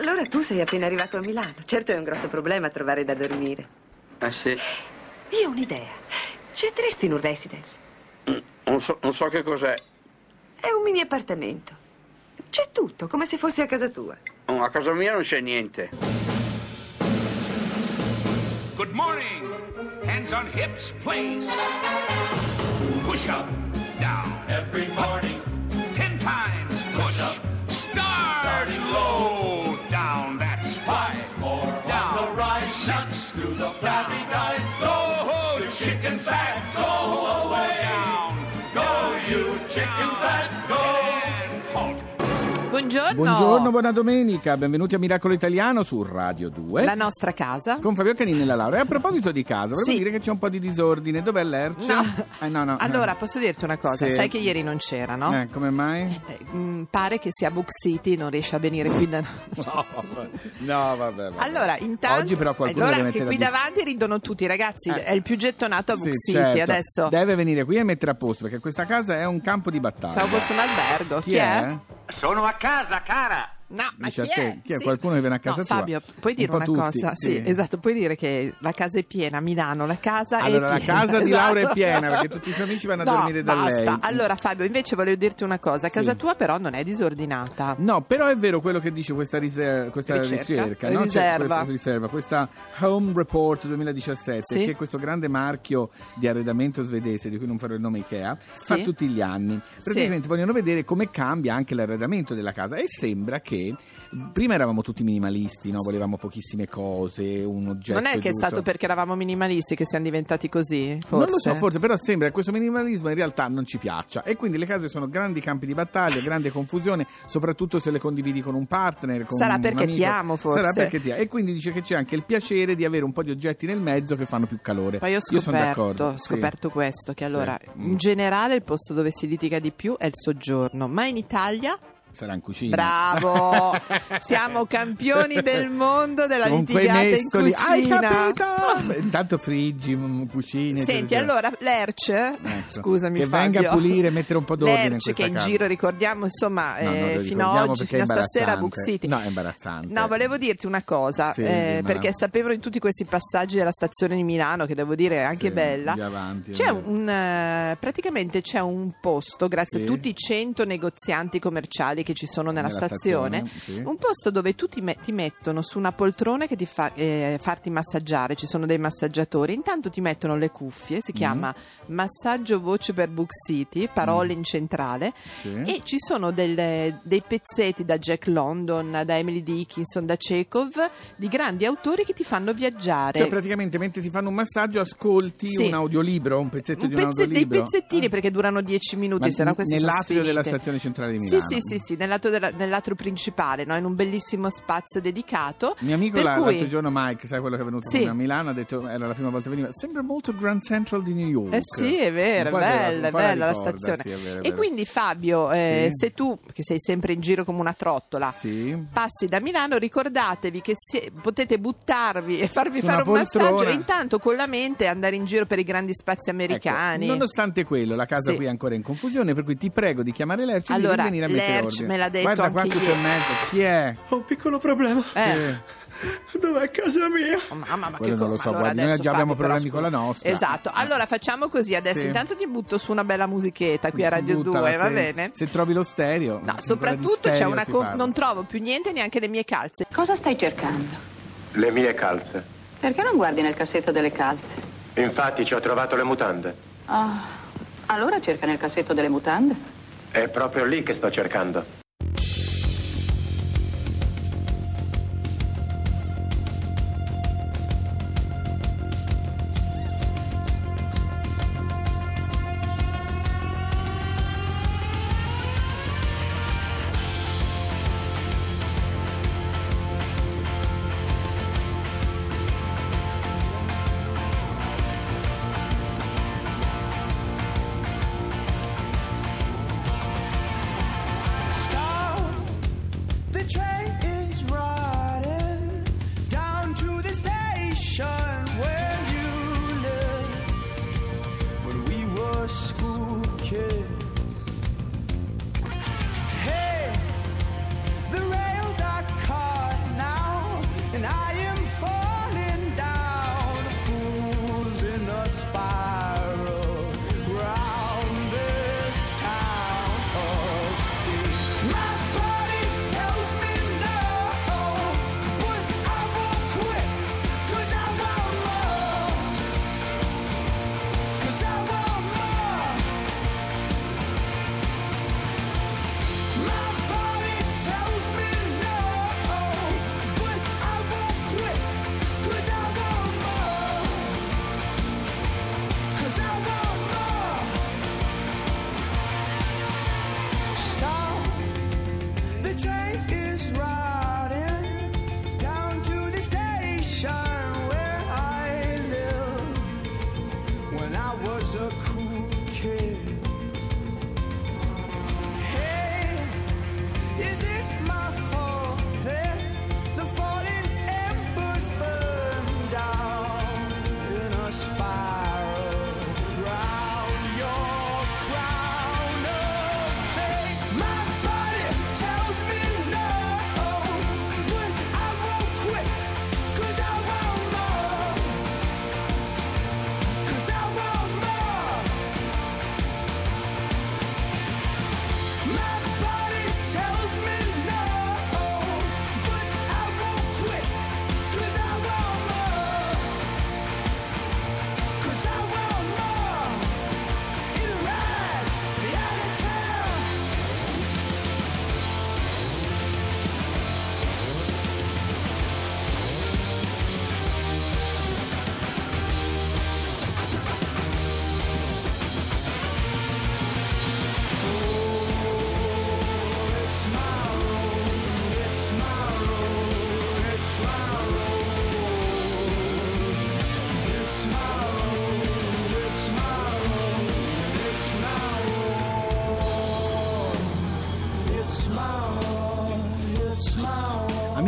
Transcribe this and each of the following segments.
allora tu sei appena arrivato a Milano. Certo è un grosso problema trovare da dormire. Eh sì, Io ho un'idea. Ci andresti in un residence? non so, non so che cos'è. È un mini appartamento. C'è tutto, come se fossi a casa tua. Oh, a casa mia non c'è niente. Good morning. Hands on hips, please. Push up, down. Every morning. Sack Gold. Buongiorno. Buongiorno, buona domenica, benvenuti a Miracolo Italiano su Radio 2. La nostra casa. Con Fabio Canini e la Laura. E a proposito di casa, volevo Sì. dire che c'è un po' di disordine. Dov'è l'Erce? No. Eh, no, no. Allora, posso dirti una cosa? Sì. Sai che ieri non c'era, no? Eh, come mai? Eh, mm, pare che sia Book City, non riesce a venire qui da No, no, vabbè, vabbè. Allora, intanto Oggi però qualcuno allora deve che mettere qui davanti ridono tutti, ragazzi, Eh. è il più gettonato a Book Sì, City certo. adesso. Deve venire qui e mettere a posto perché questa casa è un campo di battaglia. Stavo fosse un albergo. Chi, Chi, è? Sono a casa, cara. No, ma Dice a chi te, è? chi è? Sì. Qualcuno che viene a casa no, tua? Fabio, puoi dire Un una tutti, cosa? sì. esatto, puoi dire che la casa è piena a Milano, la casa Allora, è la piena. casa di esatto. Laura è piena, perché tutti i suoi amici vanno a No, dormire da basta. lei. Allora, Fabio, invece volevo dirti una cosa: casa Sì. tua, però, non è disordinata. No, però è vero quello che dice questa, riser- questa Ricerca? ricerca, no? Cioè, Riserva. questa riserva, questa Home Report 2017, Sì. che è questo grande marchio di arredamento svedese, di cui non farò il nome Ikea, Sì. fa tutti gli anni. Praticamente vogliono vedere come cambia anche l'arredamento della casa e sembra che prima eravamo tutti minimalisti, no? volevamo pochissime cose, un oggetto Non è che è giusto. stato perché eravamo minimalisti che siamo diventati così? Forse? Non lo so, forse, però sembra che questo minimalismo in realtà non ci piaccia. E quindi le case sono grandi campi di battaglia, grande confusione, soprattutto se le condividi con un partner. Con Sarà un perché amico. ti amo, forse. Sarà perché ti amo. E quindi dice che c'è anche il piacere di avere un po' di oggetti nel mezzo che fanno più calore. Poi ho sono scoperto, d'accordo. ho sì. scoperto questo, che Sì. allora Mm. in generale il posto dove si litiga di più è il soggiorno, ma in Italia, Sarà in cucina. bravo, siamo campioni del mondo della Con litigata in. Hai cucina. capito? Intanto friggi, mm, cucine. Senti, eccetera. allora l'Erce, Ecco. scusami Che Fabio, venga a pulire mettere un po' d'ordine in L'Erce questa che in casa. giro ricordiamo insomma No, eh, fino a oggi, fino a stasera Book. City. No, è imbarazzante. No, volevo dirti una cosa, Sì, eh, perché sapevano in tutti questi passaggi della stazione di Milano, che devo dire è anche Sì, bella. avanti, c'è un, eh, praticamente c'è un posto, grazie Sì. a tutti i 100 negozianti commerciali che ci sono nella, Nella stazione, stazione, sì. un posto dove tu ti, me- ti mettono su una poltrona che ti fa eh, farti massaggiare, ci sono dei massaggiatori, intanto ti mettono le cuffie, Mm. si chiama massaggio voce per Book City, parole in centrale, Sì. e ci sono delle- dei pezzetti da Jack London, da Emily Dickinson, da Chekhov, di grandi autori che ti fanno viaggiare. Cioè, praticamente mentre ti fanno un massaggio, ascolti Sì. un audiolibro, un pezzetto Un di un pezze- dei audiolibro. pezzettini Ah. perché durano 10 minuti, Ma se no questi nell'atrio della stazione centrale di Sì, Milano. sì, sì, sì, nell'atrio, della- nell'atrio principale, no? in un bellissimo spazio dedicato. Mio amico la- cui- l'altro giorno Mike, sai quello che è venuto Sì. a Milano, ha detto, era la prima volta che veniva, sembra molto Grand Central di New York. Eh sì, è vero, è bella, è bella la ricorda, stazione. sì, è vero, è e vero. quindi Fabio, eh, Sì. se tu, che sei sempre in giro come una trottola, passi da Milano, ricordatevi che se- potete buttarvi e farvi Su fare un massaggio poltrona. e intanto con la mente andare in giro per i grandi spazi americani. Ecco, nonostante quello, la casa qui è ancora in confusione, per cui ti prego di chiamare l'Erci Allora, e di venire a mettere l'Erci ordine. me l'ha detto Guarda qua anche tutto in mezzo. Chi è? Ho un piccolo problema. Eh. Dov'è casa mia? Oh, mamma, ma Quello che non lo so, allora guardi, noi già abbiamo problemi però, con la nostra. Esatto, allora facciamo così adesso. Sì. Intanto ti butto su una bella musichetta qui a Radio Buttala, 2, va se- bene? Se trovi lo stereo. No, soprattutto c'è stereo una si co- non trovo più niente, neanche le mie calze. Cosa stai cercando? Le mie calze. Perché non guardi nel cassetto delle calze? Infatti ci ho trovato le mutande. Ah, allora cerca nel cassetto delle mutande. È proprio lì che sto cercando.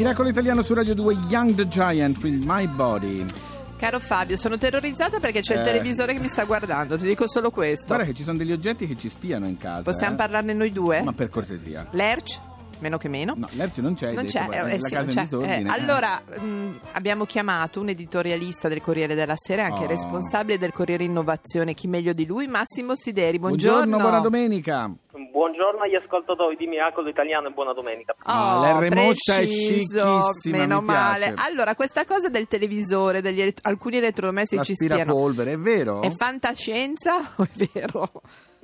Miracolo Italiano su Radio 2 Young the Giant with My Body. Caro Fabio, sono terrorizzata perché c'è il Eh. televisore che mi sta guardando, ti dico solo questo. Guarda che ci sono degli oggetti che ci spiano in casa. Possiamo eh. parlarne noi due? Ma per cortesia. Lerch? Meno che meno? No, l'Erci non c'è, hai Non detto, c'è, guarda, eh, la sì, casa non in c'è. disordine. Eh, allora, mh, abbiamo chiamato un editorialista del Corriere della Sera, anche Oh. responsabile del Corriere Innovazione, chi meglio di lui, Massimo Sideri. Buongiorno. Buongiorno, buona domenica. Buongiorno agli ascoltatori di Miracolo Italiano e buona domenica. Ah, Oh, l'R moscia è preciso, scicchissima, meno mi male. piace. Allora, questa cosa del televisore, degli elet- alcuni elettrodomestici ci spiano. L'aspirapolvere, è vero? È fantascienza o è vero?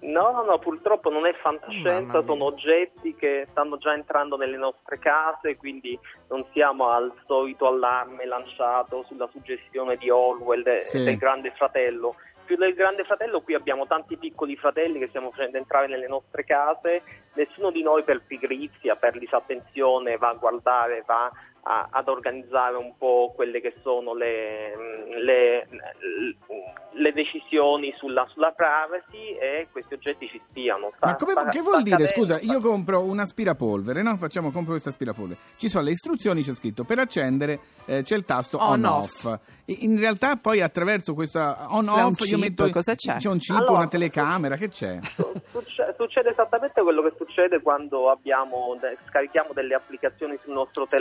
No, no, no, purtroppo non è fantascienza, sono oggetti che stanno già entrando nelle nostre case, quindi non siamo al solito allarme lanciato sulla suggestione di Orwell e Sì. del Grande Fratello. Più del Grande Fratello qui abbiamo tanti piccoli fratelli che stiamo facendo entrare nelle nostre case, nessuno di noi per pigrizia, per disattenzione va a guardare, va a- ad organizzare un po' quelle che sono le, le- le decisioni sulla, sulla privacy e questi oggetti ci spiano. Sta- Ma come, sta- che vuol dire? accadendo, Scusa, sta- io compro un aspirapolvere, no? Facciamo, compro questo aspirapolvere. Ci sono le istruzioni, c'è scritto per accendere eh, c'è il tasto On, on-off. In realtà poi attraverso questo C'è un on-off io chip, metto... cosa c'è? C'è un chip, Allora, una telecamera, che c'è? Succe- Succede esattamente quello che succede quando abbiamo scarichiamo delle applicazioni sul nostro Sì,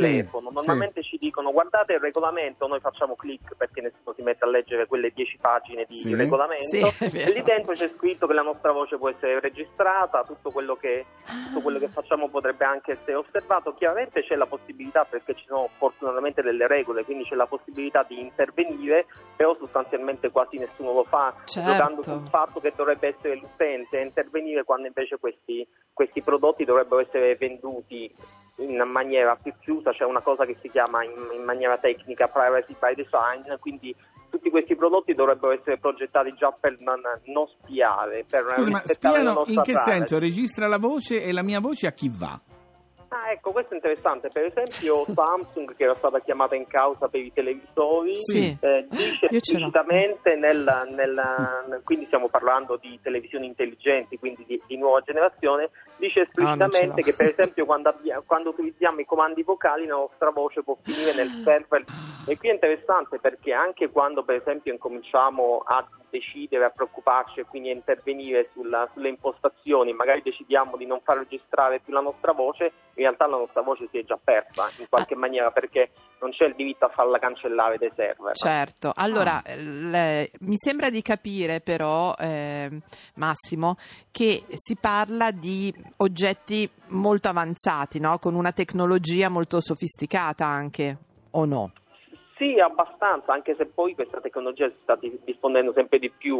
Normalmente ci dicono guardate il regolamento, noi facciamo clic perché nessuno si mette a leggere quelle 10 pagine di Sì. regolamento Sì, e lì dentro c'è scritto che la nostra voce può essere registrata, tutto quello che, tutto quello che facciamo potrebbe anche essere osservato. Chiaramente c'è la possibilità perché ci sono fortunatamente delle regole, quindi c'è la possibilità di intervenire, però sostanzialmente quasi nessuno lo fa, Certo. giocando sul fatto che dovrebbe essere l'utente a intervenire quando invece questi, questi prodotti dovrebbero essere venduti in maniera più chiusa, c'è una cosa che si chiama in, in maniera tecnica privacy by design, quindi tutti questi prodotti dovrebbero essere progettati già per non, non spiare, per Scusa, ma spiano in che privacy. senso? Registra la voce e la mia voce a chi va? Ah, ecco, questo è interessante. Per esempio, Samsung, che era stata chiamata in causa per i televisori, Sì. eh, dice esplicitamente, nel, nel- quindi stiamo parlando di televisioni intelligenti, quindi di, di nuova generazione, dice Ah, esplicitamente l'ho. che per esempio quando, abbia- quando utilizziamo i comandi vocali la nostra voce può finire nel server. E qui è interessante perché anche quando per esempio incominciamo a decidere, a preoccuparci e quindi a intervenire sulla- sulle impostazioni, magari decidiamo di non far registrare più la nostra voce, in realtà la nostra voce si è già persa in qualche Ah. maniera perché non c'è il diritto a farla cancellare dai server. Certo, Ah. allora le- mi sembra di capire però, eh, Massimo, che si parla di oggetti molto avanzati, no? con una tecnologia molto sofisticata anche, o no? Sì, abbastanza, anche se poi questa tecnologia si sta di- diffondendo sempre di più.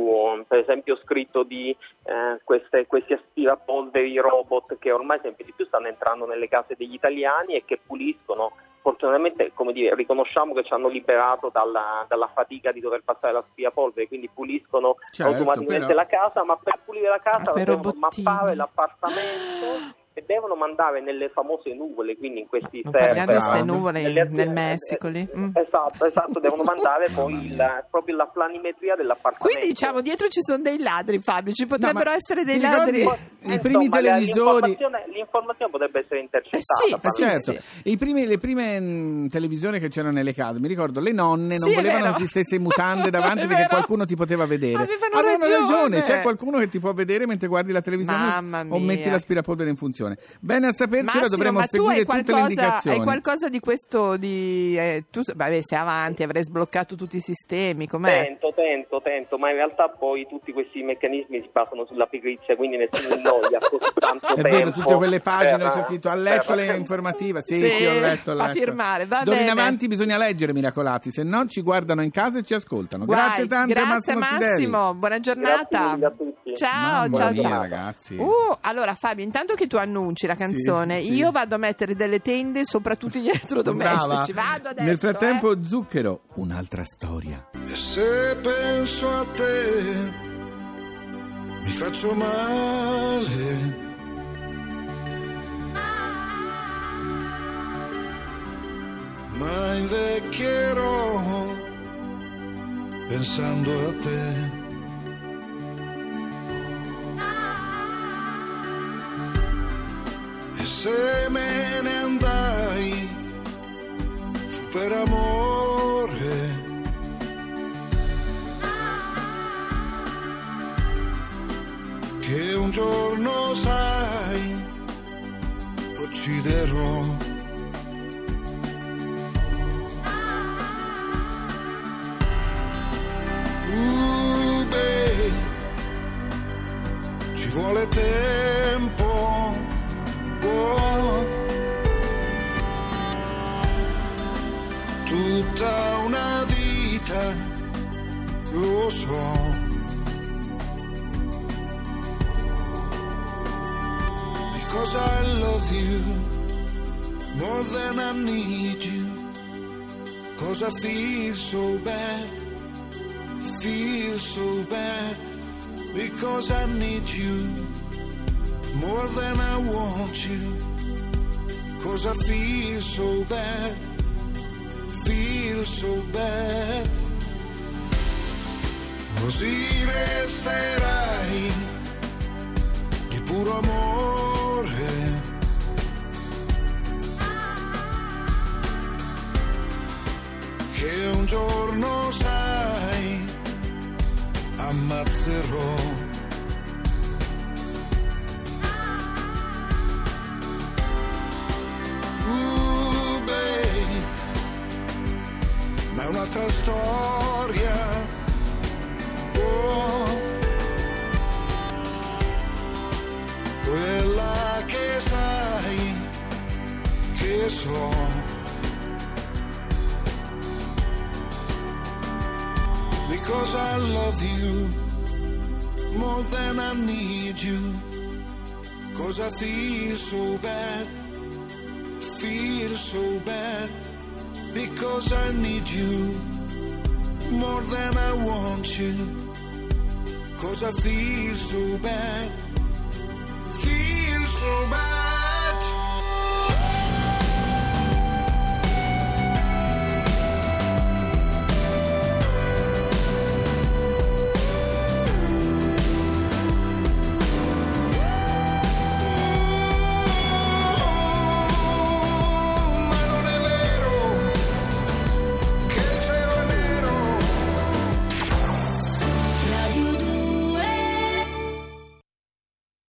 Per esempio ho scritto di eh, queste- questi aspirapolveri robot che ormai sempre di più stanno entrando nelle case degli italiani e che puliscono. Fortunatamente, come dire, riconosciamo che ci hanno liberato dalla, dalla fatica di dover passare l'aspirapolvere, quindi puliscono Certo, automaticamente però- la casa, ma per pulire la casa robottini. mappare l'appartamento e devono mandare nelle famose nuvole, quindi in questi Non server. parliamo di queste nuvole nelle nel aziende- Messico lì. Mm. Esatto, esatto, devono mandare poi il- proprio la planimetria dell'appartamento. Quindi diciamo dietro ci sono dei ladri, Fabio, ci potrebbero ma essere dei ladri. I Eh, primi insomma, televisori- L'informazione, l'informazione potrebbe essere intercettata. Eh sì, Eh certo, sì. I primi- le prime mh, televisioni che c'erano nelle case, mi ricordo le nonne non Sì, volevano che si stesse in mutande davanti perché qualcuno ti poteva vedere. Avevano ragione. c'è qualcuno che ti può vedere mentre guardi la televisione Mamma o mia. metti l'aspirapolvere in funzione. Bene a ma tu seguire hai tutte le qualcosa, indicazioni. hai qualcosa di questo di eh, tu vabbè, sei avanti, avrai sbloccato tutti i sistemi, com'è? Tento, tento, tento, ma in realtà poi tutti questi meccanismi si basano sulla pigrizia, quindi nessuno di noi ha così tanto È tempo. vero, tutte quelle pagine per- c'è scritto ha letto informative. Sì, Sì, sì, ho letto. ho fa letto. firmare, va in bene. avanti bisogna leggere, miracolati, se no ci guardano in casa e ci ascoltano. Guai, grazie tante, grazie Massimo. Massimo, buona giornata. Grazie mille a tutti. Ciao, Mamma ciao, mia, ciao. ragazzi. Uh, allora Fabio, intanto che tu annunci la Sì, canzone, sì. io vado a mettere delle tende sopra tutti gli elettrodomestici. Vado adesso. Nel frattempo, eh. Zucchero, un'altra storia. E se penso a te mi faccio male. Ma invecchierò pensando a te. Because I love you more than I need you. Cause I feel so bad, feel so bad. Because I need you more than I want you. Cause I feel so bad, feel so bad. Così resterai di puro amore. Che un giorno sai, ammazzerò. Uh, un'altra storia. So. Because I love you more than I need you. Cause I feel so bad, feel so bad. Because I need you more than I want you. Cause I feel so bad feel so bad.